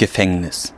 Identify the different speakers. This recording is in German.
Speaker 1: Gefängnis.